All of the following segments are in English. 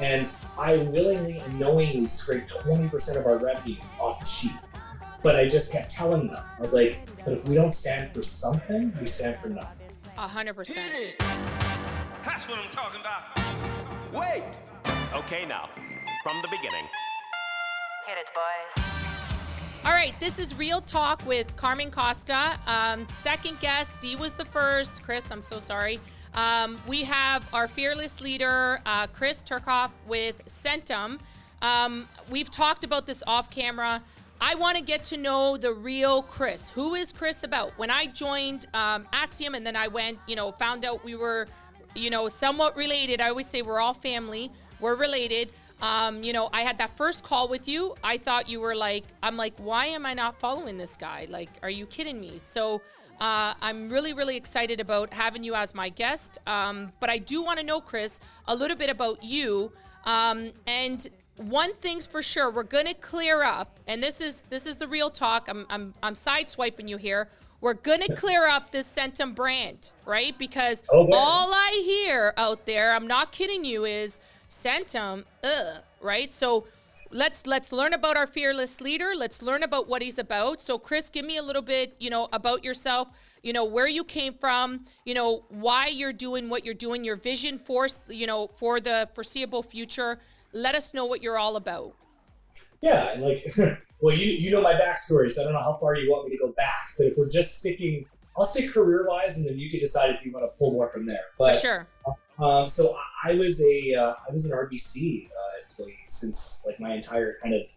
And I willingly and knowingly scraped 20% of our revenue off the sheet. But I just kept telling them, I was like, but if we don't stand for something, we stand for nothing. Hundred percent. That's what I'm talking about. Wait! Okay, now, from the beginning. Hit it, boys. All right, this is Real Talk with Carmen Costa. Um, second guest, Dee was the first. Chris, I'm so sorry. Um, we have our fearless leader, uh, Chris Turcotte with Centum. Um, we've talked about this off camera. I want to get to know the real Chris. Who is Chris about? When I joined um, Axiom and then I went, you know, found out we were, you know, somewhat related. I always say we're all family, we're related. Um, you know, I had that first call with you. I thought you were like, I'm like, why am I not following this guy? Like, are you kidding me? So uh, I'm really, really excited about having you as my guest. Um, but I do want to know, Chris, a little bit about you. Um, and one thing's for sure, we're gonna clear up, and this is this is the real talk. I'm I'm I'm sideswiping you here. We're gonna clear up this Centum brand, right? Because Okay. all I hear out there, I'm not kidding you, is Centum, ugh, right? So let's let's learn about our fearless leader. Let's learn about what he's about. So Chris, give me a little bit, you know, about yourself. You know where you came from. You know why you're doing what you're doing. Your vision for you know for the foreseeable future. Let us know what you're all about. Yeah, and like, well, you you know my backstory, so I don't know how far you want me to go back. But if we're just sticking, I'll stick career wise, and then you can decide if you want to pull more from there. For sure. um, so I was a uh, I was an RBC since like my entire kind of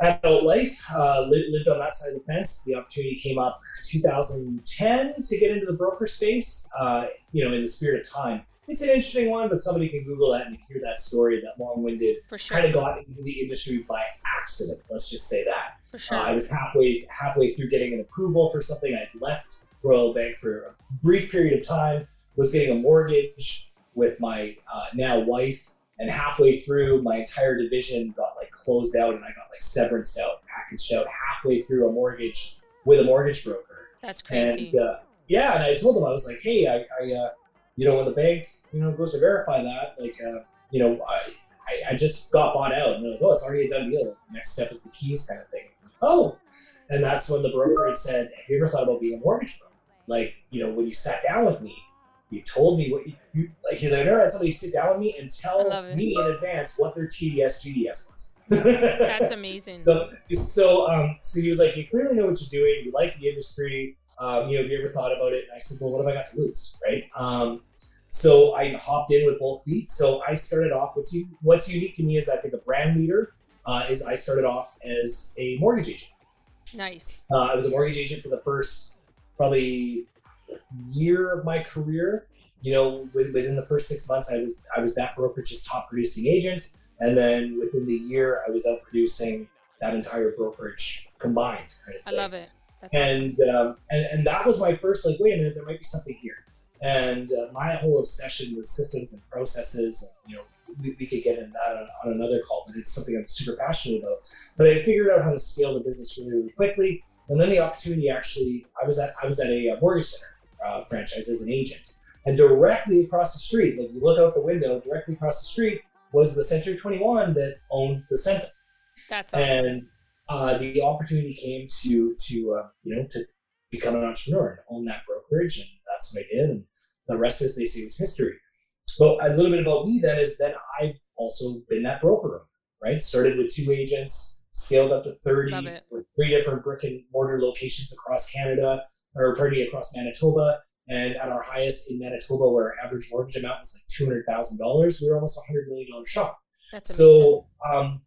adult life. Uh, lived, lived on that side of the fence. The opportunity came up 2010 to get into the broker space. Uh, you know, in the spirit of time, it's an interesting one, but somebody can Google that and hear that story, that long-winded sure. kind of got into the industry by accident. Let's just say that. For sure. Uh, I was halfway halfway through getting an approval for something. I'd left Royal Bank for a brief period of time. Was getting a mortgage with my uh, now wife, and halfway through, my entire division got like closed out, and I got like severance out, packaged out halfway through a mortgage with a mortgage broker. That's crazy. And uh, yeah, and I told them I was like, hey, I, I uh, you know, when the bank, you know, goes to verify that, like, uh, you know, I, I, I just got bought out, and they're like, oh, it's already a done deal. The next step is the keys, kind of thing. Oh, and that's when the broker had said, have you ever thought about being a mortgage broker? Like, you know, when you sat down with me, you told me what you, you like. He's like, I never had somebody sit down with me and tell me in advance what their TDS GDS was. That's amazing. So, so, um, so he was like, you clearly know what you're doing. You like the industry. Um, you know, have you ever thought about it? And I said, well, what have I got to lose, right? Um, so I hopped in with both feet. So I started off. What's u- what's unique to me is I think a brand leader uh, is I started off as a mortgage agent. nice. Uh, I was a mortgage agent for the first probably year of my career. You know, with- within the first six months, I was I was that brokerage's top producing agent, and then within the year, I was out producing that entire brokerage combined. Kind of I love it. That's awesome. And, um, and and that was my first like, wait a minute, there might be something here. And uh, my whole obsession with systems and processes, and, you know, we, we could get into that on, on another call, but it's something I'm super passionate about. But I figured out how to scale the business really, really quickly. And then the opportunity actually, I was at I was at a, uh mortgage center uh, franchise as an agent, and directly across the street, like you look out the window, directly across the street was the Century 21 that owned the center That's awesome. and uh, the opportunity came to to uh, you know to become an entrepreneur and own that brokerage, and that's what I did. And the rest, as they say, is history. But a little bit about me then is that I've also been that broker right? Started with two agents, scaled up to thirty with three different brick and mortar locations across Canada, or me, across Manitoba. And at our highest in Manitoba, where our average mortgage amount was like two hundred thousand dollars, we were almost a hundred million dollar shop. That's amazing. So, um,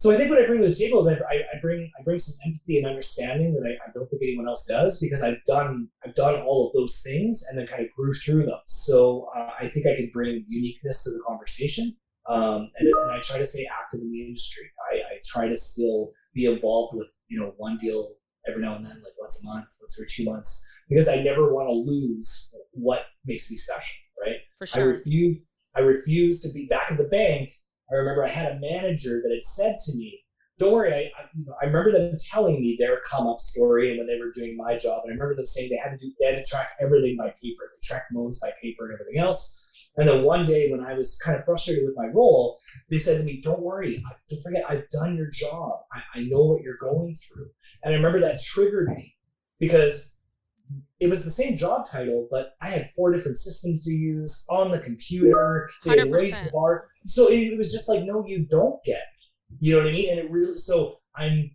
so I think what I bring to the table is I, I, I bring I bring some empathy and understanding that I, I don't think anyone else does because I've done I've done all of those things and then kind of grew through them. So uh, I think I can bring uniqueness to the conversation, um, and, and I try to stay active in the industry. I, I try to still be involved with you know one deal every now and then, like once a month, once every two months, because I never want to lose what makes me special, right? For sure. I refuse. I refuse to be back at the bank. I remember I had a manager that had said to me, "Don't worry." I, I, you know, I remember them telling me their come up story and when they were doing my job. And I remember them saying they had to do they had to track everything by paper. They tracked loans by paper and everything else. And then one day when I was kind of frustrated with my role, they said to me, Don't worry, don't forget, I've done your job. I, I know what you're going through. And I remember that triggered me because it was the same job title, but I had four different systems to use on the computer. They had raised the bar. So it, it was just like, no, you don't get me. You know what I mean? And it really so I'm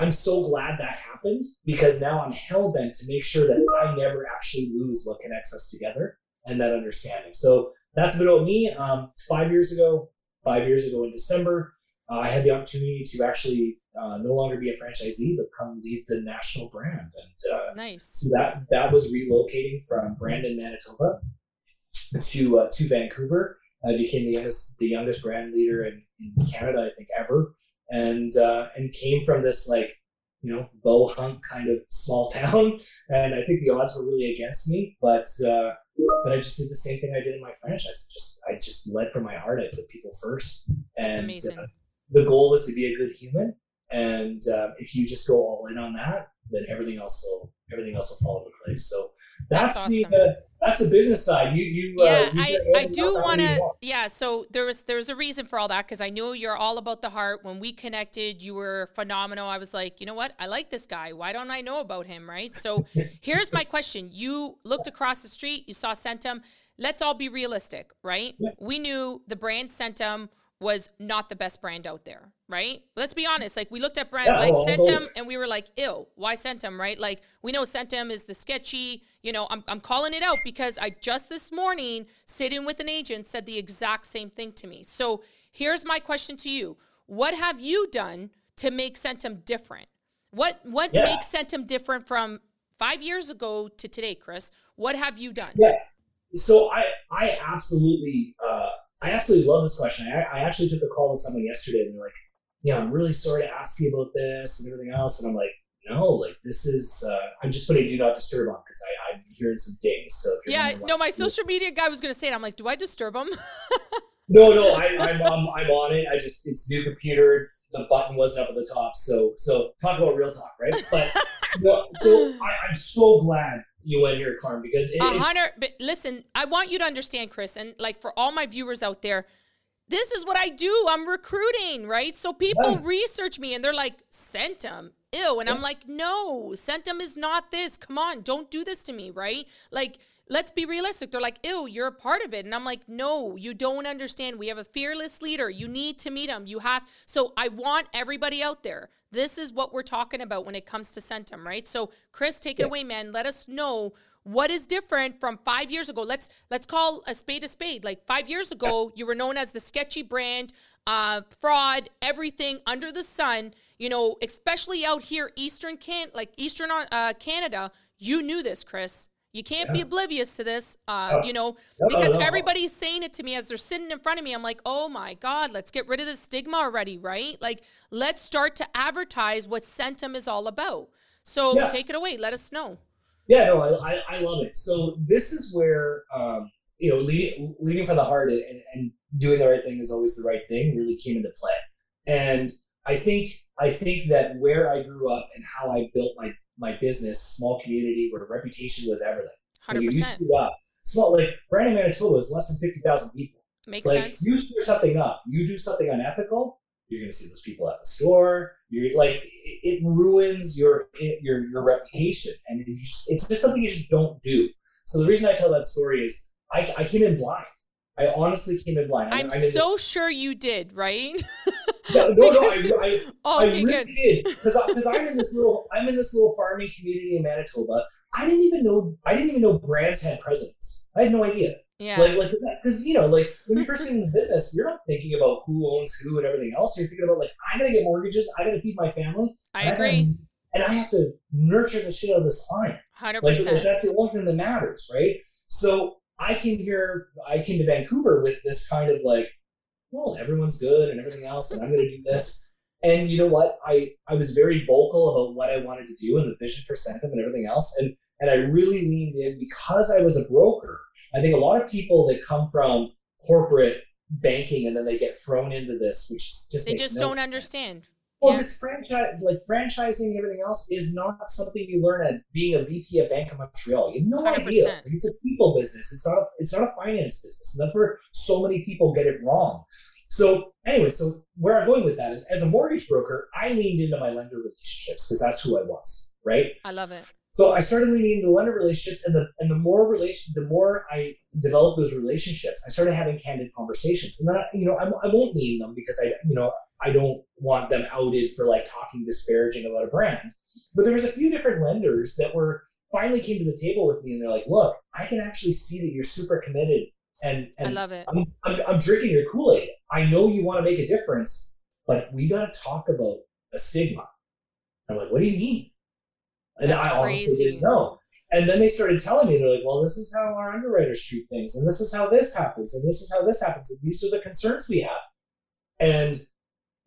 I'm so glad that happened because now I'm hell bent to make sure that I never actually lose what connects us together and that understanding. So that's a bit about me. Um, five years ago, five years ago in December, uh, I had the opportunity to actually uh, no longer be a franchisee, but come lead the national brand. And uh, Nice. so that that was relocating from Brandon, Manitoba, to uh, to Vancouver. I became the youngest the youngest brand leader in, in Canada, I think, ever, and uh, and came from this like you know bow hunt kind of small town, and I think the odds were really against me, but uh, but I just did the same thing I did in my franchise. Just I just led from my heart. I put people first, That's and amazing. uh, the goal was to be a good human, and uh, if you just go all in on that, then everything else will everything else will fall into place. So that's, That's the uh, that's the business side. You you yeah, uh, you I, I do want what do you to. Yeah, so there was there was a reason for all that because I knew you're all about the heart. When we connected, you were phenomenal. I was like, you know what? I like this guy. Why don't I know about him? Right. So here's my question: You looked across the street, you saw Centum. Let's all be realistic, right? Yeah. We knew the brand Centum was not the best brand out there, right? Let's be honest. Like we looked at brand Yeah, like well, I'll Centum and we were like, ill. Why Centum, right? Like we know Centum is the sketchy, you know, I'm, I'm calling it out because I just this morning sitting with an agent said the exact same thing to me. So here's my question to you. What have you done to make Centum different? What what Yeah. makes Centum different from five years ago to today, Chris? What have you done? Yeah. So I I absolutely uh, I absolutely love this question. I, I actually took a call with someone yesterday, and they're like, "Yeah, I'm really sorry to ask you about this and everything else," and I'm like. No, like this is. Uh, I'm just putting do not disturb on because I'm hearing some dings. So if you're Yeah, no, my social media guy was gonna say it. I'm like, do I disturb him? No, no, I, I'm um, I'm on it. I just it's new computer. The button wasn't up at the top, so so talk about real talk, right? But no, so I, I'm so glad you went here, Carm, because it, A hundred. But listen, I want you to understand, Chris, and like for all my viewers out there, this is what I do. I'm recruiting, right? So people Yeah. research me and they're like, Centum, ew. And I'm like, no, Centum is not this. Come on, don't do this to me, right? Like, let's be realistic. They're like, ew, you're a part of it. And I'm like, no, you don't understand. We have a fearless leader. You need to meet him. You have. So I want everybody out there. This is what we're talking about when it comes to Centum, right? So, Chris, take it away, man. Let us know what is different from five years ago. Let's let's call a spade a spade. Like five years ago, you were known as the sketchy brand, uh, fraud, everything under the sun. You know, especially out here, Eastern can like Eastern uh, Canada. You knew this, Chris. You can't be oblivious to this. Uh, Oh. you know, No, because everybody's saying it to me as they're sitting in front of me. I'm like, oh my God, let's get rid of the stigma already, right? Like, let's start to advertise what Centum is all about. So Yeah. take it away. Let us know. Yeah, no, I, I, I love it. So this is where um, you know leading leading from the heart and, and doing the right thing is always the right thing really came into play. And I think I think that where I grew up and how I built my my business, small community where reputation was everything. Like Hundred if you percent screw up, small like Brandon, Manitoba is less than fifty thousand people. makes like sense. you screw something up, you do something unethical, you're gonna see those people at the store. You're like it, ruins your your your reputation, and it just, it's just something you just don't do. So the reason I tell that story is I, I came in blind. I honestly came in blind. I'm in so sure you did, right? no, no, no, I, I, Oh, I really did because I'm in this little I'm in this little farming community in Manitoba. I didn't even know I didn't even know brands had presidents. I had no idea. Yeah. Like, like, because you know, like when you're first getting in the business, you're not thinking about who owns who and everything else. You're thinking about like, I gotta get mortgages, I gotta feed my family. I and gotta- agree. and I have to nurture the shit out of this client. Hundred like, percent. that's the only thing that matters, right? So I came here, I came to Vancouver with this kind of like, well, everyone's good and everything else, and I'm gonna do this. And you know what? I I was very vocal about what I wanted to do and the vision for Centum and everything else, and and I really leaned in because I was a broker. I think a lot of people that come from corporate banking and then they get thrown into this, which is just They just no don't sense. understand. Well, Yeah. this franchise, like franchising and everything else, is not something you learn at being a VP at Bank of Montreal. You have no 100%. idea. Like, it's a people business. It's not. A, it's not a finance business, and that's where so many people get it wrong. So anyway, so where I'm going with that is, as a mortgage broker, I leaned into my lender relationships because that's who I was, right? I love it. So I started leaning into lender relationships, and the and the more relation, the more I developed those relationships, I started having candid conversations. And then I, you know, I, I won't name them because I, you know, I don't want them outed for like talking disparaging about a brand. But there was a few different lenders that were finally came to the table with me, and they're like, "Look, I can actually see that you're super committed, and I love it. I'm, I'm, I'm drinking your Kool Aid. I know you want to make a difference, but we got to talk about a stigma. I'm like, what do you mean? And That's I honestly crazy. didn't know. And then they started telling me, they're like, well, this is how our underwriters treat things, and this is how this happens, and this is how this happens, and these are the concerns we have. And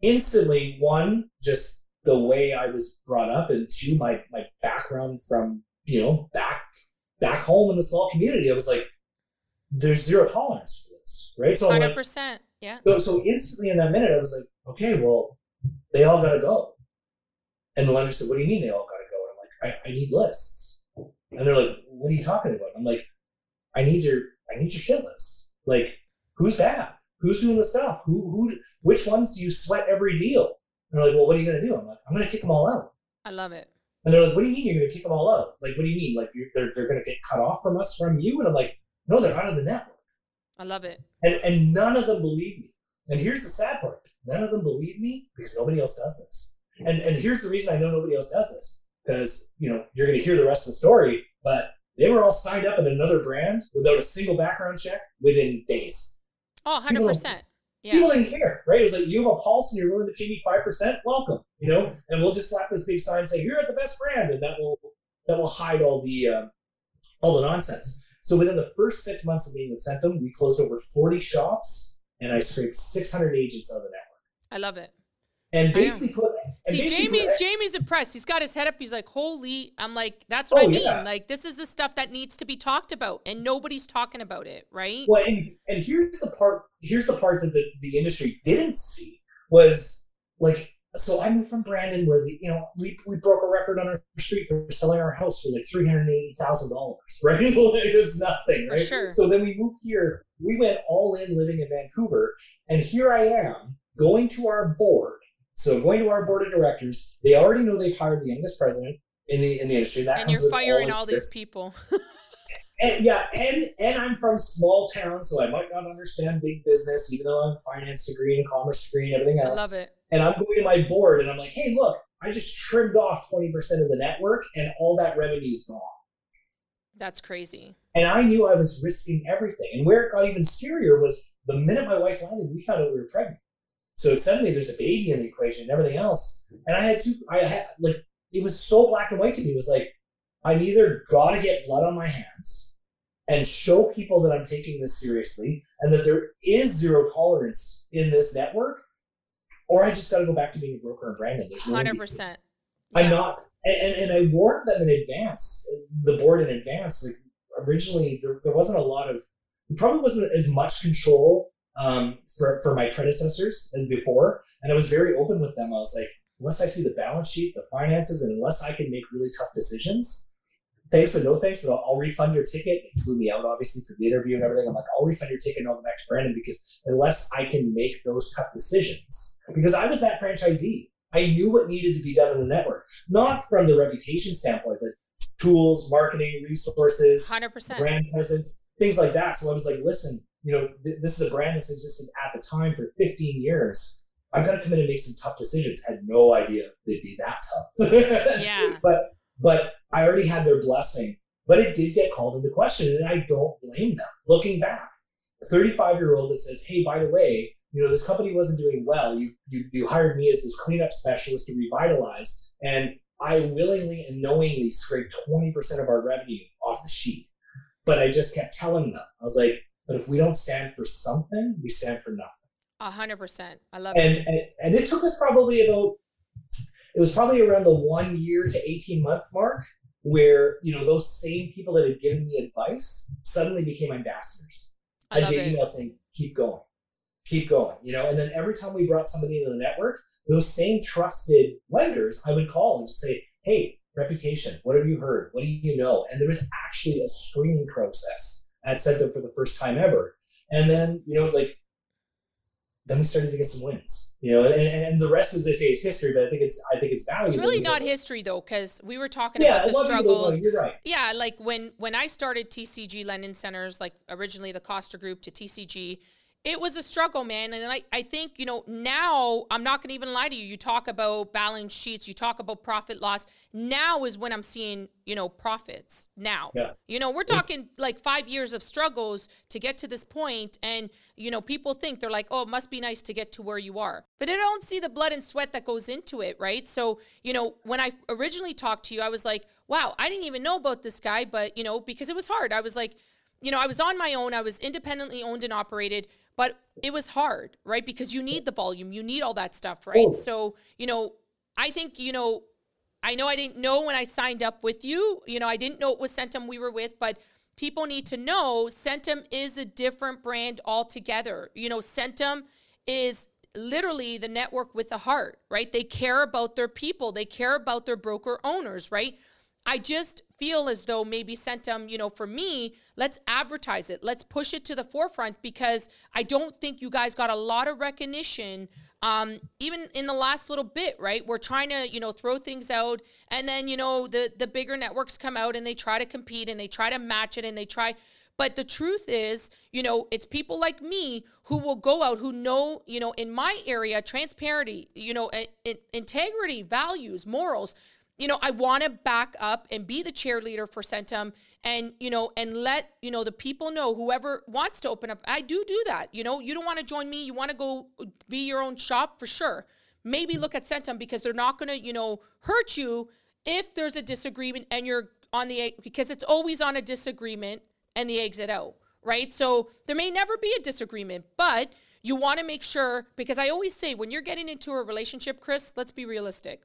instantly, one, just the way I was brought up, and two, my my background from you know back back home in the small community, I was like, there's zero tolerance for this, right? So I'm Hundred like, percent. Yeah. so, so instantly in that minute, I was like, okay, well, they all got to go. And the lender said, what do you mean they all I, I need lists. And they're like, what are you talking about? I'm like, I need your, I need your shit list. Like, who's bad? Who's doing the stuff? Who, who, which ones do you sweat every deal? And they're like, well, what are you going to do? I'm like, I'm going to kick them all out. I love it. And they're like, what do you mean you're going to kick them all out? Like, what do you mean? Like, you're, they're, they're going to get cut off from us, from you? And I'm like, no, they're out of the network. I love it. And, and none of them believe me. And here's the sad part none of them believe me because nobody else does this. And, and here's the reason I know nobody else does this because, you know, you're going to hear the rest of the story, but they were all signed up in another brand without a single background check within days. Oh, 100 percent. People Yeah. didn't care, right? It was like, you have a pulse and you're willing to pay me 5%, welcome, you know, and we'll just slap this big sign saying, you're at the best brand. And that will, that will hide all the, uh, all the nonsense. So within the first six months of being with Centum, we closed over 40 shops and I scraped 600 agents out of the network. I love it. And basically put. And See, Jamie's Jamie's impressed. He's got his head up. He's like, "Holy!" I'm like, "That's what Oh, I mean. yeah. Like, this is the stuff that needs to be talked about, and nobody's talking about it, right?" Well, and, and here's the part. Here's the part that the, the industry didn't see was like. So I moved from Brandon, where the you know we, we broke a record on our street for selling our house for like three hundred eighty thousand dollars, right? like, it's nothing, right? sure. So then we moved here. We went all in, living in Vancouver, and here I am going to our board. So going to our board of directors, they already know they've hired the youngest president in the in the industry. That and you're firing its all these people. And yeah, and and I'm from small town, so I might not understand big business, even though I'm finance degree and commerce degree and everything I else. love it. And I'm going to my board, and I'm like, hey, look, I just trimmed off twenty percent of the network, and all that revenue's gone. That's crazy. And I knew I was risking everything. And where it got even scarier was the minute my wife landed, we found out we were pregnant. So suddenly there's a baby in the equation and everything else. And I had two, I had like, it was so black and white to me. It was like, I'm either got to get blood on my hands and show people that I'm taking this seriously and that there is zero tolerance in this network, or I just got to go back to being a broker and Brandon. There's no Hundred between. percent. I'm not, and, and, I warned them in advance, the board in advance. Like originally, there, there wasn't a lot of, probably wasn't as much control um, for for my predecessors as before, and I was very open with them. I was like, unless I see the balance sheet, the finances, and unless I can make really tough decisions, thanks but no thanks. But I'll, I'll refund your ticket. They flew me out obviously for the interview and everything. I'm like, I'll refund your ticket and I'll go back to Brandon because unless I can make those tough decisions, because I was that franchisee. I knew what needed to be done in the network, not from the reputation standpoint, but tools, marketing, resources, Hundred percent. brand presence, things like that. So I was like, listen, you know, th- this is a brand that's existed at the time for 15 years. I've got to come in and make some tough decisions. Had no idea they'd be that tough. Yeah. But but I already had their blessing. But it did get called into question, and I don't blame them. Looking back, a 35 year old that says, "Hey, by the way, you know this company wasn't doing well. You you you hired me as this cleanup specialist to revitalize, and I willingly and knowingly scraped 20% of our revenue off the sheet. But I just kept telling them, I was like, but if we don't stand for something, we stand for nothing. A hundred percent. I love it. And, and and it took us probably about it was probably around the one year to 18 month mark where you know those same people that had given me advice suddenly became ambassadors. I I'd get emails saying, keep going. keep going, you know. And then every time we brought somebody into the network, those same trusted lenders, I would call and just say, "Hey, reputation. What have you heard? What do you know?" And there was actually a screening process at Centum for the first time ever. And then, you know, like then we started to get some wins, you know, and, and the rest, as they say, is history. But I think it's, I think it's valuable. It's really not know. history though, because we were talking Yeah, about the struggles. Right. Yeah, like when when I started TCG Lending Centers, like originally the Costa Group to TCG, it was a struggle, man. And I, I think, you know, now I'm not gonna even lie to you. You talk about balance sheets, you talk about profit loss. Now is when I'm seeing, you know, profits. Now. Yeah. You know, we're talking like five years of struggles to get to this point, and you know, people think they're like, "Oh, it must be nice to get to where you are," but they don't see the blood and sweat that goes into it, right? So, you know, when I originally talked to you, I was like, "Wow, I didn't even know about this guy," but you know, because it was hard. I was like, you know, I was on my own. I was independently owned and operated, but it was hard, right? Because you need the volume, you need all that stuff, right? So, you know, I think, you know, I know I didn't know when I signed up with you. You know, I didn't know it was Centum we were with, but people need to know Centum is a different brand altogether. You know, Centum is literally the network with the heart, right? They care about their people, they care about their broker owners, right? I just feel as though maybe Centum, you know, for me, let's advertise it. Let's push it to the forefront because I don't think you guys got a lot of recognition um, even in the last little bit, right? We're trying to, you know, throw things out, and then you know the the bigger networks come out and they try to compete and they try to match it and they try. But the truth is, you know, it's people like me who will go out who know, you know, in my area, transparency, you know, integrity, values, morals. You know, I want to back up and be the cheerleader for Centum and, you know, and let, you know, the people know whoever wants to open up. I do do that. You know, you don't want to join me. You want to go be your own shop for sure. Maybe look at Centum because they're not going to, you know, hurt you if there's a disagreement and you're on the, because it's always on a disagreement and the exit out, right? So there may never be a disagreement, but you want to make sure, because I always say when you're getting into a relationship, Chris, let's be realistic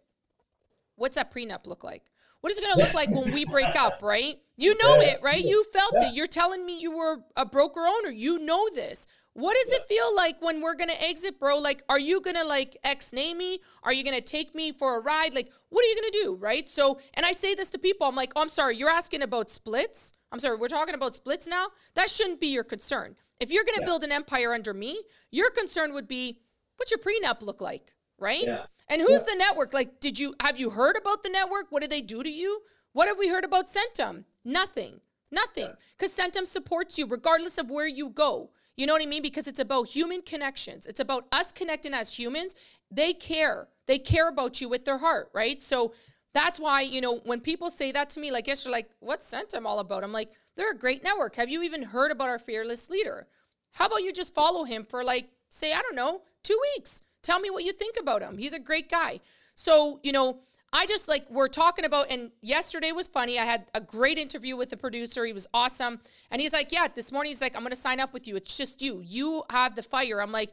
what's that prenup look like? What is it going to look like when we break up, right? You know Yeah. it, right? You felt Yeah. it. You're telling me you were a broker owner. You know this. What does it feel like when we're going to exit, bro? Like, are you going to like ex name me? Are you going to take me for a ride? Like, what are you going to do, right? So, and I say this to people I'm like, oh, I'm sorry, you're asking about splits? I'm sorry, we're talking about splits now? That shouldn't be your concern. If you're going to Yeah. build an empire under me, your concern would be, what's your prenup look like, right? Yeah. And who's the network? Like, did you have you heard about the network? What did they do to you? What have we heard about Centum? Nothing. Nothing. Because Centum supports you regardless of where you go. You know what I mean? Because it's about human connections. It's about us connecting as humans. They care. They care about you with their heart, right? So that's why, you know, when people say that to me, like, yes, you're like, what's Centum all about? I'm like, they're a great network. Have you even heard about our fearless leader? How about you just follow him for like, say, I don't know, two weeks? Tell me what you think about him. He's a great guy. So, you know, I just like, we're talking about, and yesterday was funny. I had a great interview with the producer. He was awesome. And he's like, Yeah, this morning he's like, I'm going to sign up with you. It's just you. You have the fire. I'm like,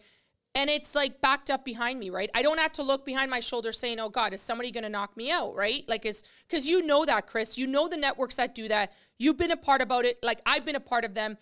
and it's like backed up behind me, right? I don't have to look behind my shoulder saying, "Oh God, is somebody going to knock me out?" Right? Like, it's because you know that, Chris. You know the networks that do that. You've been a part about it. Like I've been a part of them.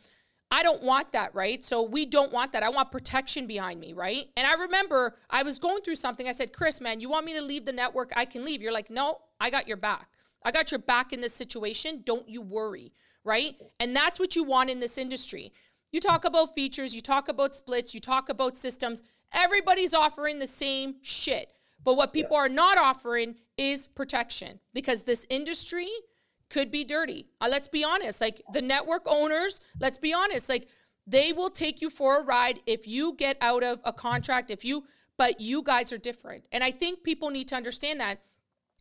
I don't want that, right? So we don't want that. I want protection behind me, right? And I remember I was going through something. I said, Chris, man, you want me to leave the network? I can leave. You're like, no, I got your back. I got your back in this situation. Don't you worry, right? And that's what you want in this industry. You talk about features, you talk about splits, you talk about systems. Everybody's offering the same shit. But what people are not offering is protection because this industry could be dirty. Uh, let's be honest. Like the network owners, let's be honest. Like they will take you for a ride if you get out of a contract, if you, but you guys are different. And I think people need to understand that.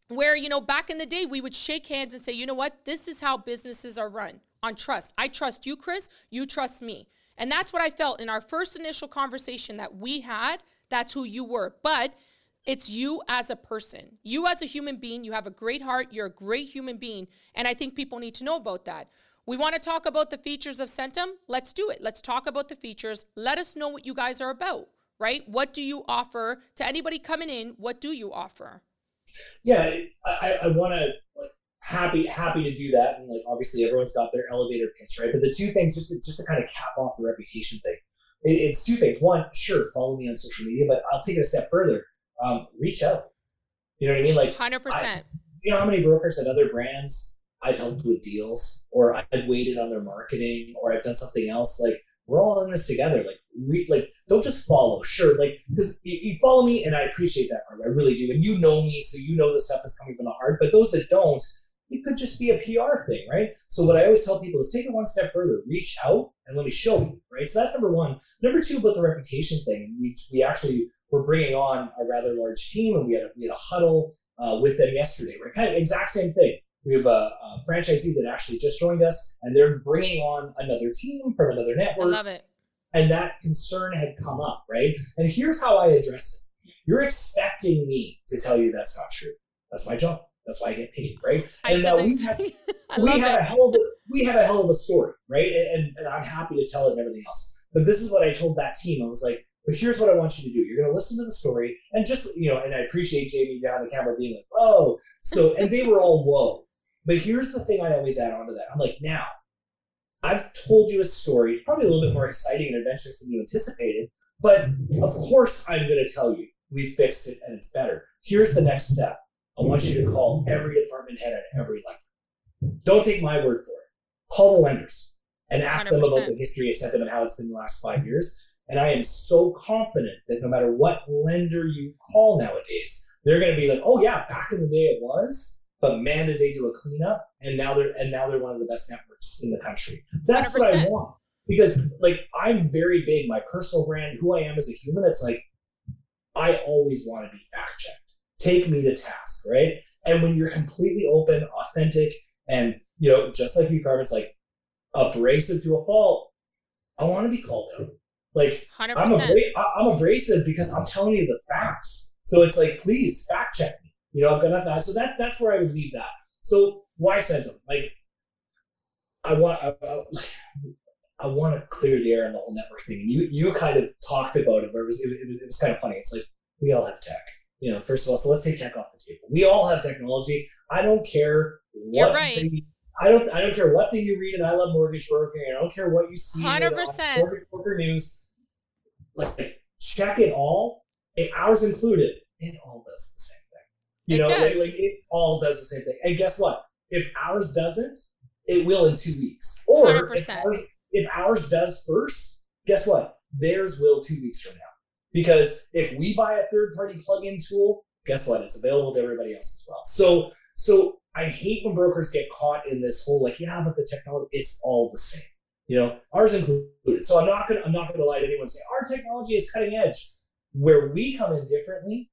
Where, you know, back in the day, we would shake hands and say, you know what, this is how businesses are run on trust. I trust you, Chris. You trust me. And that's what I felt in our first initial conversation that we had. That's who you were. But it's you as a person. You as a human being, you have a great heart. You're a great human being. And I think people need to know about that. We want to talk about the features of Centum. Let's do it. Let's talk about the features. Let us know what you guys are about, right? What do you offer to anybody coming in? What do you offer? yeah, I, I want to like happy happy to do that, and like obviously everyone's got their elevator pitch, right? But the two things, just to, just to kind of cap off the reputation thing, it, it's two things. One, sure, follow me on social media, but I'll take it a step further. Um, reach out. You know what I mean? Like, Hundred percent. you know how many brokers at other brands I've helped with deals, or I've waited on their marketing, or I've done something else. Like, we're all in this together. Like, re- like don't just follow. Sure, like because you, you follow me, and I appreciate that part. I really do, and you know me, so you know the stuff is coming from the heart. But those that don't, it could just be a PR thing, right? So what I always tell people is take it one step further, reach out, and let me show you, right? So that's number one. Number two about the reputation thing. We we actually were bringing on a rather large team, and we had a, we had a huddle uh, with them yesterday, right? Kind of exact same thing. We have a, a franchisee that actually just joined us, and they're bringing on another team from another I network love it. and that concern had come up, right? And here's how I address it. You're expecting me to tell you that's not true. That's my job. That's why I get paid, right? I and the we had, we had a hell of a, we had a hell of a story, right? And, and, and I'm happy to tell it and everything else. But this is what I told that team. I was like, but here's what I want you to do. You're going to listen to the story and just, you know, and I appreciate Jamie behind the camera being like, oh, so, and they were all, whoa. But here's the thing I always add on to that. I'm like, now, I've told you a story, probably a little bit more exciting and adventurous than you anticipated, but of course I'm going to tell you we fixed it and it's better. Here's the next step. I want you to call every department head at every level. Don't take my word for it. Call the lenders and ask them about the history of Centum and how it's been the last five years. And I am so confident that no matter what lender you call nowadays, they're going to be like, "Oh yeah, back in the day it was, but man, did they do a cleanup?" And now they're and now they're one of the best networks in the country. That's what I want because, like, I'm very big. My personal brand, who I am as a human, it's like I always want to be fact checked. Take me to task, right? And when you're completely open, authentic, and you know, just like you, Carmen's like abrasive to a fault, I want to be called out. Like Hundred I'm, percent. abra- I- I'm abrasive because I'm telling you the facts. So it's like, please fact check me. You know, I've got nothing. So that that's where I would leave that. So why Centum? Like, I want I, I, I want to clear the air on the whole network thing. And you you kind of talked about it, where it was it, it, was kind of funny. It's like we all have tech. You know, first of all, so let's take tech off the table. We all have technology. I don't care what You're right. thing- I don't I don't care what thing you read and I Love Mortgage Brokering. I don't care what you see uh, 100%. Mortgage Broker News. Like check it all, it, ours included. It all does the same thing. You It know, does. Like, like it all does the same thing. And guess what? If ours doesn't, it will in two weeks. Or if 100%. ours, if ours does first, guess what? Theirs will two weeks from now. Because if we buy a third party plug-in tool, guess what? It's available to everybody else as well. So so I hate when brokers get caught in this whole like, yeah, but the technology, it's all the same. You know, ours included. So I'm not gonna I'm not gonna lie to anyone say our technology is cutting edge. Where we come in differently,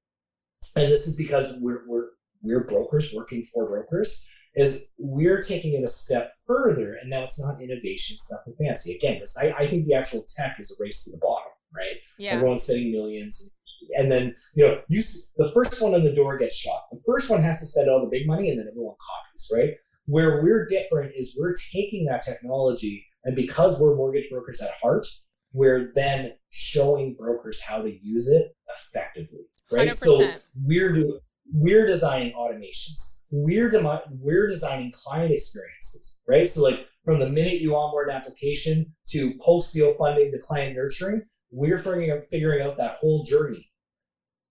and this is because we're we're we're brokers working for brokers, is we're taking it a step further, and now it's not innovation, it's nothing fancy. Again, this, I, I think the actual tech is a race to the bottom, right? Yeah. Everyone's spending millions. And then, you know, you the first one on the door gets shot. The first one has to spend all the big money, and then everyone copies, right? Where we're different is we're taking that technology, and because we're mortgage brokers at heart, we're then showing brokers how to use it effectively, right? So 100%. we're doing we're designing automations. We're we're designing client experiences, right? So like from the minute you onboard an application to post deal funding to client nurturing, we're figuring out, figuring out that whole journey,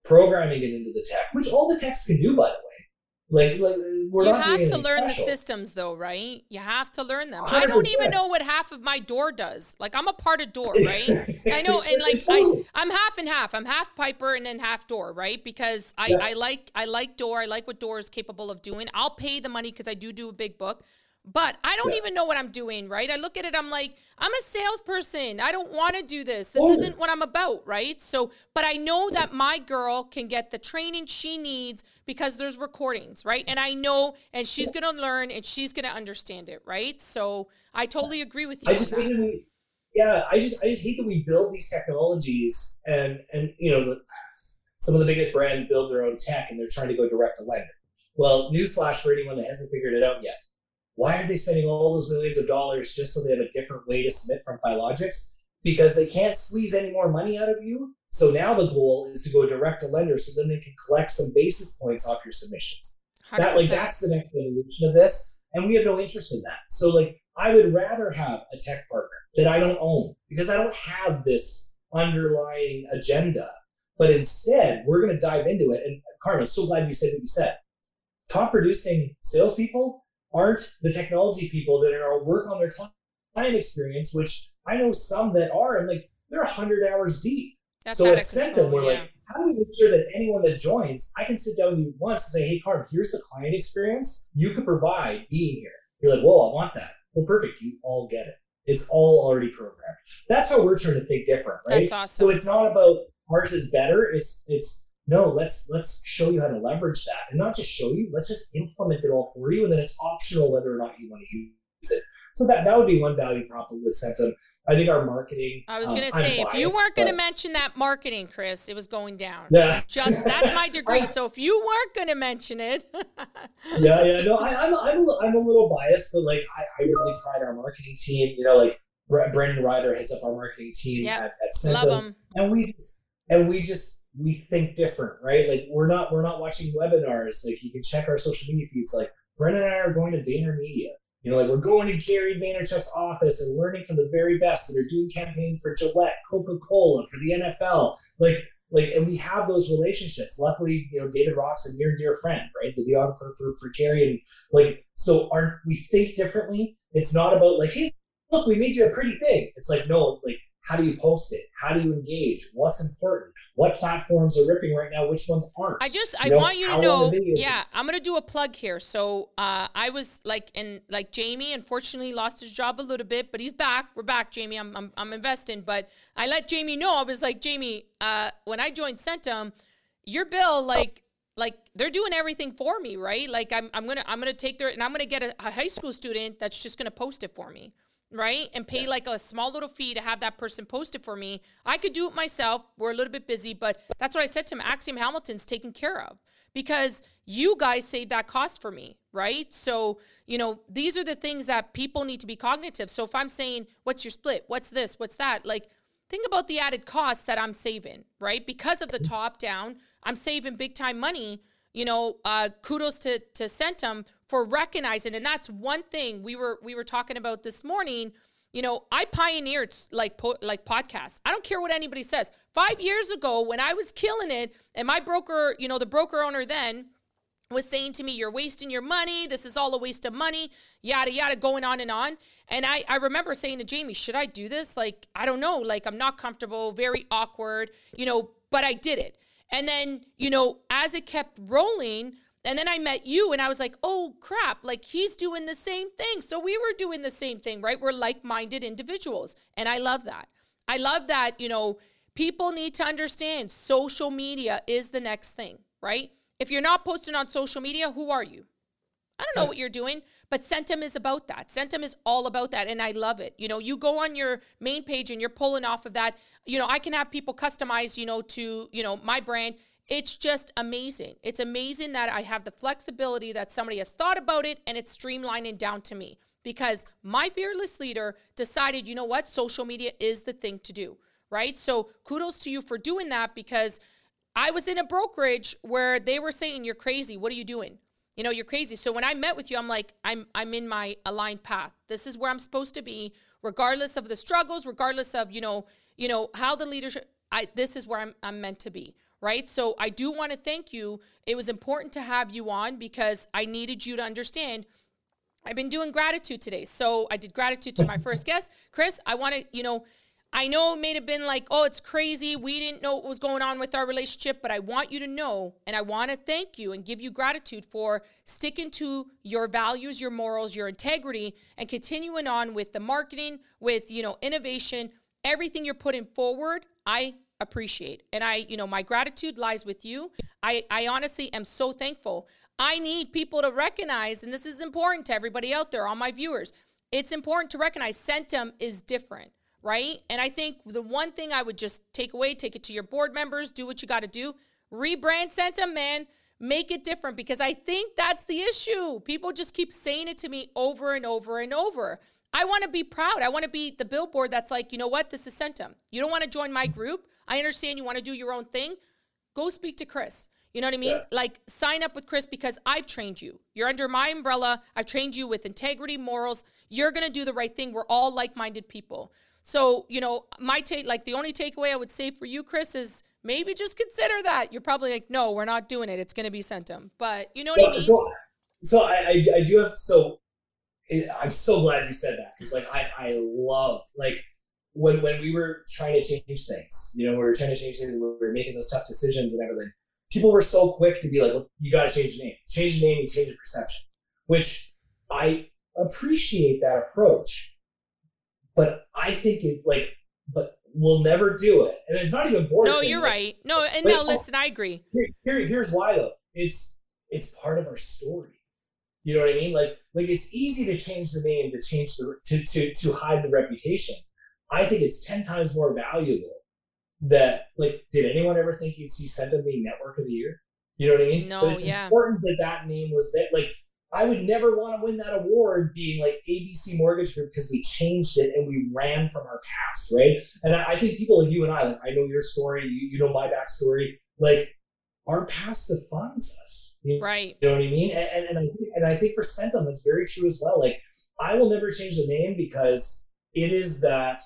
programming it into the tech, which all the techs can do, by the way. Like, like we're you have to learn special. the systems though, right? You have to learn them. I don't even know what half of my door does. Like I'm a part of door, right? I know, and like I, I'm half and half. I'm half Piper and then half door, right? Because I, Yeah. I like I like door. I like what door is capable of doing. I'll pay the money because I do do a big book, but I don't Yeah. even know what I'm doing, right? I look at it, I'm like, I'm a salesperson. I don't want to do this. This Totally. isn't what I'm about, right? So, but I know that my girl can get the training she needs because there's recordings, right? And I know, and she's gonna learn and she's gonna understand it, right? So I totally agree with you. I just hate that we, yeah, I just I just hate that we build these technologies and and you know the, some of the biggest brands build their own tech and they're trying to go direct to lender. Well, newsflash for anyone that hasn't figured it out yet. Why are they spending all those millions of dollars just so they have a different way to submit from Filogix? Because they can't squeeze any more money out of you. So now the goal is to go direct to lenders so then they can collect some basis points off your submissions that like that's the next evolution of this and we have no interest in that so like I would rather have a tech partner that I don't own because I don't have this underlying agenda. But instead, we're going to dive into it. And Carmen, so glad you said what you said. Top producing salespeople aren't the technology people that are work on their client experience, which I know some that are, and like they're 100 hours deep. That's so at Centum, we're yeah. like, how do we make sure that anyone that joins, I can sit down with you once and say, hey, Carmen, here's the client experience you could provide being here. You're like, whoa, I want that. Well, perfect. You all get it. It's all already programmed. That's how we're trying to think different, right? That's awesome. So it's not about ours is better. It's it's no, let's let's show you how to leverage that. And not just show you, let's just implement it all for you. And then it's optional whether or not you want to use it. So that that would be one value prop with Centum. I think our marketing. I was um, going to I'm say, if you weren't going to mention that marketing, Chris, it was going down. Yeah. Just that's my degree. I- So if you weren't going to mention it, yeah, yeah. No, I, I'm, I'm, a, I'm a little biased, but like I, I really pride our marketing team. You know, like Brendan Ryder heads up our marketing team Yep. at, at Centum, and we and we just we think different, right? Like we're not we're not watching webinars. Like you can check our social media feeds. Like Brendan and I are going to VaynerMedia. You know, like we're going to Gary Vaynerchuk's office and learning from the very best that are doing campaigns for Gillette, Coca Cola, for the NFL. Like like and we have those relationships luckily you know david rock's a near dear friend right the videographer for, for gary and like so our we think differently it's not about like hey look we made you a pretty thing it's like no like how do you post it how do you engage what's important what platforms are ripping right now which ones aren't I just I You know, want you to know. Yeah, I'm gonna do a plug here. So uh, I was like, in like Jamie, unfortunately lost his job a little bit, but he's back. We're back, Jamie. I'm I'm, I'm investing, but I let Jamie know. I was like, Jamie, uh, when I joined Centum, your bill like. Like they're doing everything for me, right? Like I'm, I'm gonna, I'm gonna take their, and I'm gonna get a, a high school student that's just gonna post it for me, right? And pay like a small little fee to have that person post it for me. I could do it myself. We're a little bit busy, but that's what I said to him. Axiom Hamilton's taken care of because you guys save that cost for me, right? So, you know, these are the things that people need to be cognitive. So if I'm saying, what's your split? What's this? What's that? Like, think about the added costs that I'm saving, right? Because of the top down, I'm saving big time money. You know, uh, kudos to to Centum for recognizing, and that's one thing we were we were talking about this morning. You know, I pioneered like po- like podcasts. I don't care what anybody says. Five years ago, when I was killing it, and my broker, you know, the broker owner then was saying to me, You're wasting your money. This is all a waste of money, yada, yada, going on and on. And I, I remember saying to Jamie, Should I do this? Like, I don't know. Like, I'm not comfortable, very awkward, you know, but I did it. And then, you know, as it kept rolling, and then I met you and I was like, oh crap, like he's doing the same thing. So we were doing the same thing, right? We're like minded individuals. And I love that. I love that, you know, people need to understand social media is the next thing, right? If you're not posting on social media, who are you? I don't know what you're doing, but Centum is about that. Centum is all about that, and I love it. You know, you go on your main page and you're pulling off of that. You know, I can have people customize, you know, to you know my brand. It's just amazing. It's amazing that I have the flexibility that somebody has thought about it and it's streamlining down to me because my fearless leader decided, you know what, social media is the thing to do, right? So kudos to you for doing that because I was in a brokerage where they were saying, "You're crazy. What are you doing?" You know, you're crazy. So when I met with you, I'm like, I'm I'm in my aligned path. This is where I'm supposed to be, regardless of the struggles, regardless of, you know, you know, how the leadership I this is where I'm I'm meant to be. Right. So I do want to thank you. It was important to have you on because I needed you to understand I've been doing gratitude today. So I did gratitude to my first guest. Chris, I want to, you know, I know it may have been like, oh, it's crazy. We didn't know what was going on with our relationship, but I want you to know and I want to thank you and give you gratitude for sticking to your values, your morals, your integrity, and continuing on with the marketing, with, you know, innovation, everything you're putting forward. I appreciate. And I, you know, my gratitude lies with you. I, I honestly am so thankful. I need people to recognize, and this is important to everybody out there, all my viewers. It's important to recognize Centum is different, right? And I think the one thing I would just take away, take it to your board members, do what you got to do, rebrand Centum, man. Make it different because I think that's the issue. People just keep saying it to me over and over and over. I want to be proud. I want to be the billboard that's like, you know what? This is Centum. You don't want to join my group. I understand you want to do your own thing. Go speak to Chris. You know what I mean? Yeah. Like sign up with Chris because I've trained you. You're under my umbrella. I've trained you with integrity, morals. You're going to do the right thing. We're all like-minded people. So, you know, my take like the only takeaway I would say for you Chris is maybe just consider that. You're probably like, "No, we're not doing it. It's going to be Centum." But you know what I mean? so, so I, I, I do have so eh, I'm so glad you said that because like I, I love like when when we were trying to change things, you know, we were trying to change things, we were making those tough decisions and everything. People were so quick to be like, well, "You got to change the name. Change the name, you change the perception," which I appreciate that approach, but I think it's like, but we'll never do it, and it's not even board. no, thing, you're like, right. No, and Wait, no, oh. listen, I agree. here, here, here's why though. It's it's part of our story. You know what I mean? Like like it's easy to change the name to change the to to to hide the reputation. I think it's ten times more valuable that like did anyone ever think you'd see being Network of the Year? You know what I mean? No, but it's yeah. important that that name was that like I would never want to win that award being like ABC Mortgage Group because we changed it and we ran from our past, right? And I, I think people like you and I, like I know your story, you, you know my backstory, like our past defines us. You, Right. you know what I mean? And, and, and I think, and I think for Centum, it's very true as well. Like I will never change the name because it is that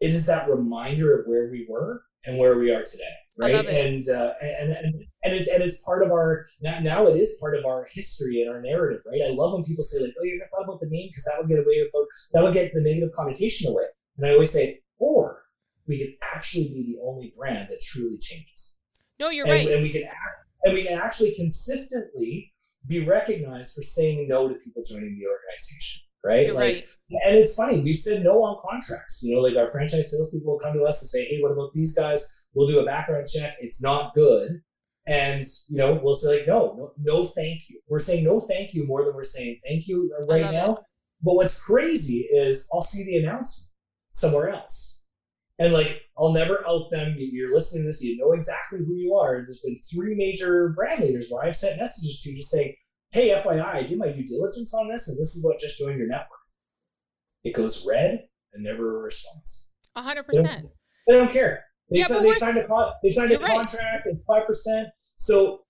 it is that reminder of where we were and where we are today, right? And, uh, and and and it's and it's part of our now, now it is part of our history and our narrative, right? I love when people say like, "Oh, you never thought about the name because that would get away about that would get the negative connotation away." And I always say, "Or we could actually be the only brand that truly changes." No, you're and, right. and we can act, and we can actually consistently be recognized for saying no to people joining the organization, right? You're like, right. and it's funny, we've said no on contracts. You know, like our franchise salespeople will come to us and say, "Hey, what about these guys? We'll do a background check. It's not good." And you know, we'll say like, "No, no, no, thank you." We're saying no, thank you more than we're saying thank you right now. But what's crazy is I'll see the announcement somewhere else. And like, I'll never out them. You- You're listening to this, you know exactly who you are. There's been three major brand leaders where I've sent messages to just saying, hey, FYI, I did my due diligence on this, and this is what just joined your network. It goes red and never a response. A hundred They don't- percent. They don't care. They, Yeah, signed, they signed a con- they signed a You're right. contract. It's five percent. So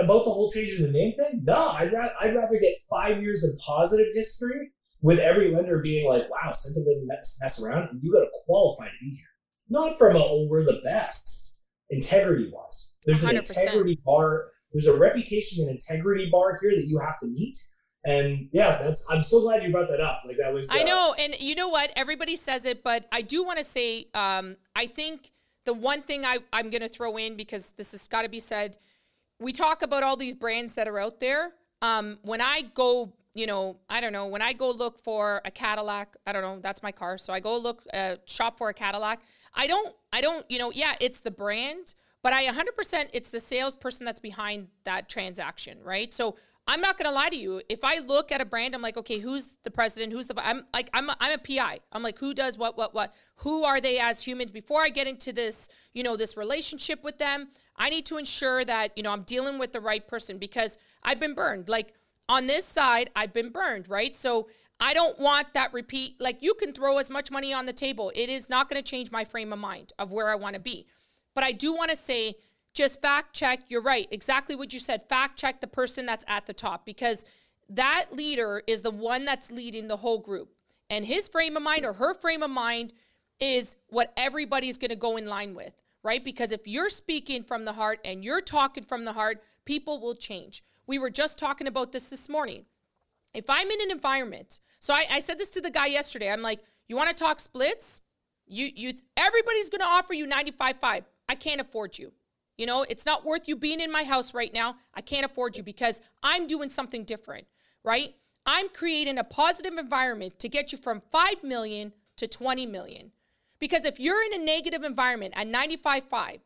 about the whole change in the name thing, no, I'd rather I'd rather get five years of positive history with every lender being like, wow, Centum doesn't mess, mess around, and you got to qualify to be here. Not from a oh we're the best integrity wise. There's an 100%. integrity bar. There's a reputation and integrity bar here that you have to meet. And yeah, that's. I'm so glad you brought that up. Like that was. I uh, know, and you know what? Everybody says it, but I do want to say, um, I think the one thing I, I'm going to throw in because this has got to be said. We talk about all these brands that are out there. Um, when I go, you know, I don't know, when I go look for a Cadillac, I don't know, that's my car. So I go look, uh, shop for a Cadillac. I don't, I don't, you know, yeah, it's the brand, but I 100% it's the salesperson that's behind that transaction, right? So I'm not going to lie to you. If I look at a brand, I'm like, okay, who's the president? Who's the, I'm like, I'm a, I'm a PI. I'm like, who does what, what, what? Who are they as humans? Before I get into this, you know, this relationship with them, I need to ensure that, you know, I'm dealing with the right person because I've been burned. Like on this side, I've been burned, right? So I don't want that repeat. Like you can throw as much money on the table. It is not going to change my frame of mind of where I want to be. But I do want to say, just fact check. You're right. Exactly what you said. Fact check the person that's at the top because that leader is the one that's leading the whole group. And his frame of mind or her frame of mind is what everybody's going to go in line with, right? Because if you're speaking from the heart and you're talking from the heart, people will change. We were just talking about this this morning. If I'm in an environment, so I, I said this to the guy yesterday. I'm like, you want to talk splits? You you everybody's gonna offer you 95.5. I can't afford you. You know, it's not worth you being in my house right now. I can't afford you because I'm doing something different, right? I'm creating a positive environment to get you from 5 million to 20 million. Because if you're in a negative environment at 95.5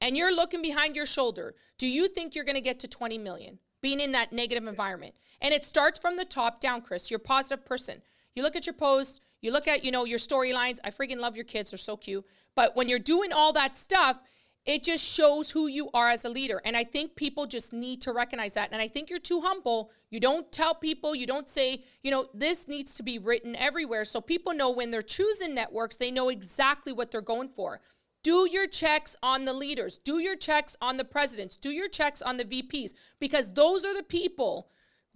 and you're looking behind your shoulder, do you think you're going to get to 20 million being in that negative environment? And it starts from the top down, Chris. You're a positive person. You look at your posts, you look at, you know, your storylines. I freaking love your kids. They're so cute. But when you're doing all that stuff, it just shows who you are as a leader. And I think people just need to recognize that. And I think you're too humble. You don't tell people, you don't say, you know, this needs to be written everywhere so people know when they're choosing networks, they know exactly what they're going for. do your checks on the leaders, do your checks on the presidents, do your checks on the VPs, because those are the people.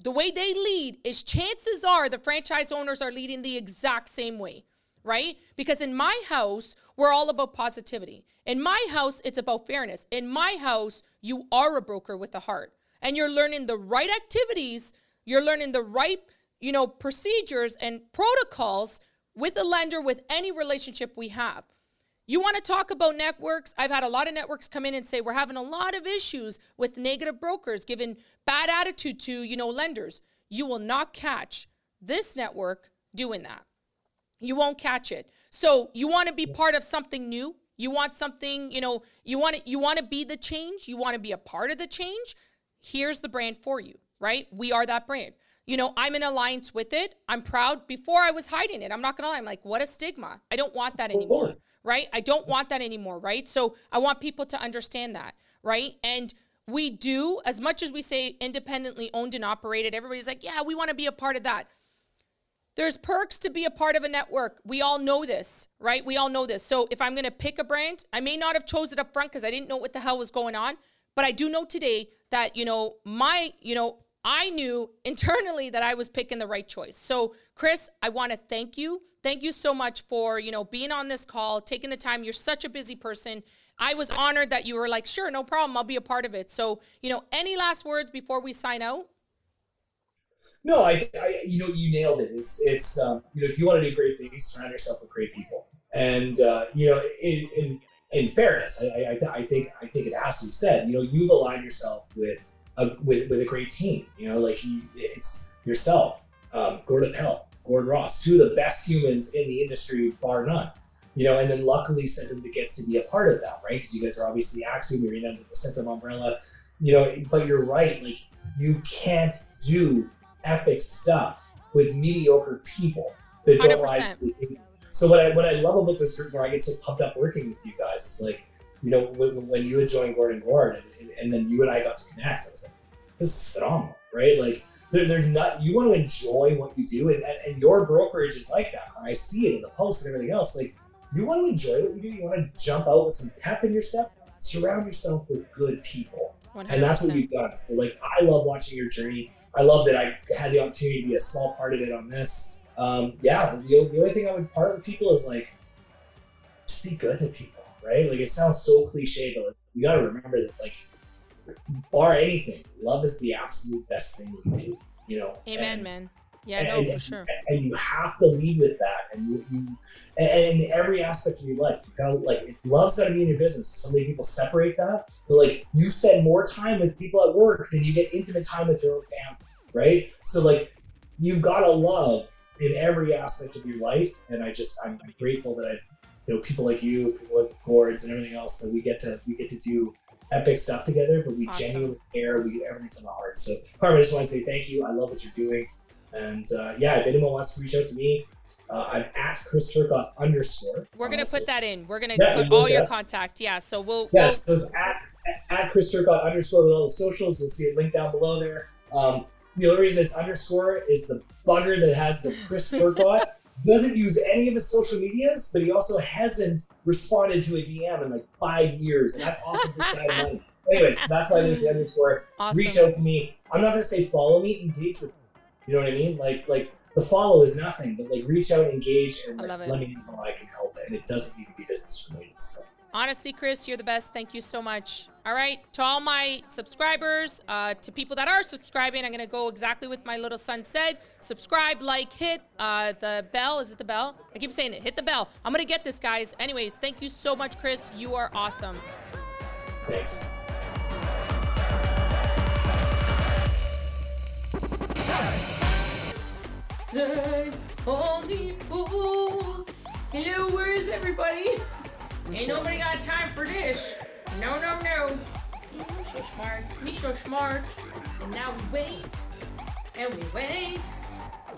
The way they lead is chances are the franchise owners are leading the exact same way, right? Because in my house, we're all about positivity. In my house, it's about fairness. In my house, you are a broker with a heart and you're learning the right activities, you're learning the right, you know, procedures and protocols with a lender with any relationship we have. You want to talk about networks? I've had a lot of networks come in and say we're having a lot of issues with negative brokers giving bad attitude to, you know, lenders. You will not catch this network doing that. You won't catch it. So, you want to be part of something new? You want something, you know, you want to you want to be the change? You want to be a part of the change? Here's the brand for you, right? We are that brand. You know, I'm in alliance with it. I'm proud. Before I was hiding it. I'm not to lie. I'm like, what a stigma. I don't want that anymore right? I don't want that anymore, right? So I want people to understand that, right? And we do, as much as we say independently owned and operated, everybody's like, yeah, we want to be a part of that. There's perks to be a part of a network. We all know this, right? We all know this. So if I'm going to pick a brand, I may not have chose it up front because I didn't know what the hell was going on, but I do know today that, you know, my, you know, I knew internally that I was picking the right choice. So, Chris, I want to thank you. Thank you so much for, you know, being on this call, taking the time. You're such a busy person. I was honored that you were like, "Sure, no problem. I'll be a part of it." So, you know, any last words before we sign out? No, I, I you know, you nailed it. It's it's um, you know, if you want to do great things, surround yourself with great people. And uh, you know, in, in in fairness, I, I, I think I think it has to be said. You know, you've aligned yourself with a, with with a great team. You know, like you, it's yourself, um, Gordon Pell, Gord Ross, two of the best humans in the industry, bar none. You know, and then luckily Centum gets to be a part of that, right? Because you guys are obviously Axiom, you're in under the Centum umbrella. You know, but you're right. Like you can't do epic stuff with mediocre people that don't 100%. rise. to the occasion. So what I what I love about this group, where I get so pumped up working with you guys, is like, you know, when, when you had joined Gordon Gord, and, and, and then you and I got to connect, I was like, this is phenomenal, right? Like, they're, they're not. You want to enjoy what you do, and, and, your brokerage is like that. I see it in the posts and everything else. Like, you want to enjoy what you do. You want to jump out with some pep in your step. Surround yourself with good people, and that's what 100%. you've done. So, like, I love watching your journey. I love that I had the opportunity to be a small part of it on this. Um, yeah, the, the only thing I would part with people is like, just be good to people, right? Like, it sounds so cliche, but like, you got to remember that, like, bar anything, love is the absolute best thing we can do. You know, Amen, And- man. Yeah, and, no, and- for sure. and you have to lead with that and you, you and in every aspect of your life you gotta like love's gotta be in your business. So many people separate that but like you spend more time with people at work than you get intimate time with your own family right? So like you've got to love in every aspect of your life and i just i'm grateful that i've you know people like you people like Gords and everything else that we get to we get to do epic stuff together but we Awesome. genuinely care we do everything from the heart. So Carmen, I just want to say thank you. I love what you're doing. And uh, yeah, if anyone wants to reach out to me, uh, I'm at Chris Turcotte underscore. We're gonna Uh, so- put that in. We're gonna Yeah, put all your that. contact. Yeah. So we'll. Yes, so it's at, at Chris Turcotte underscore with all the socials. You'll see a link down below there. Um, the only reason it's underscore is the bugger that has the Chris Turcotte doesn't use any of his social medias, but he also hasn't responded to a DM in like five years, and I've offered this guy money. Anyways, so that's why there's the underscore. We'll, awesome. reach out to me. I'm not gonna say follow me, engage with me. You know what I mean? Like like the follow is nothing, but like reach out, engage, and like, let me know how I can help. And it doesn't need to be business related. So Honestly, Chris, you're the best. Thank you so much. All right, to all my subscribers, uh, to people that are subscribing, I'm gonna go exactly with my little son said. Subscribe, like, hit uh, the bell. Is it the bell? I keep saying it. Hit the bell. I'm gonna get this, guys. Anyways, thank you so much, Chris. You are awesome. thanks. Say only fools. Hello, where is everybody? Ain't nobody got time for this. No, no, no. See, me so smart. Me so smart. And now we wait. And we wait.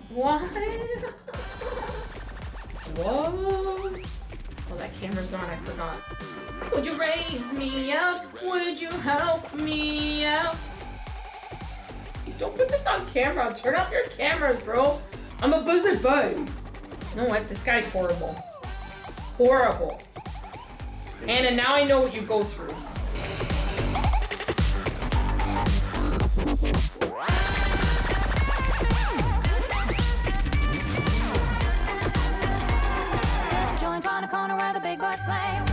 What? Whoa. Oh, that camera's on. I forgot. Would you raise me up? Would you help me out? Don't put this on camera. Turn off your cameras, bro. I'm a buzzard bug. You know what? This guy's horrible. Horrible. Anna, now I know what you go through. Join corner where the big boys play.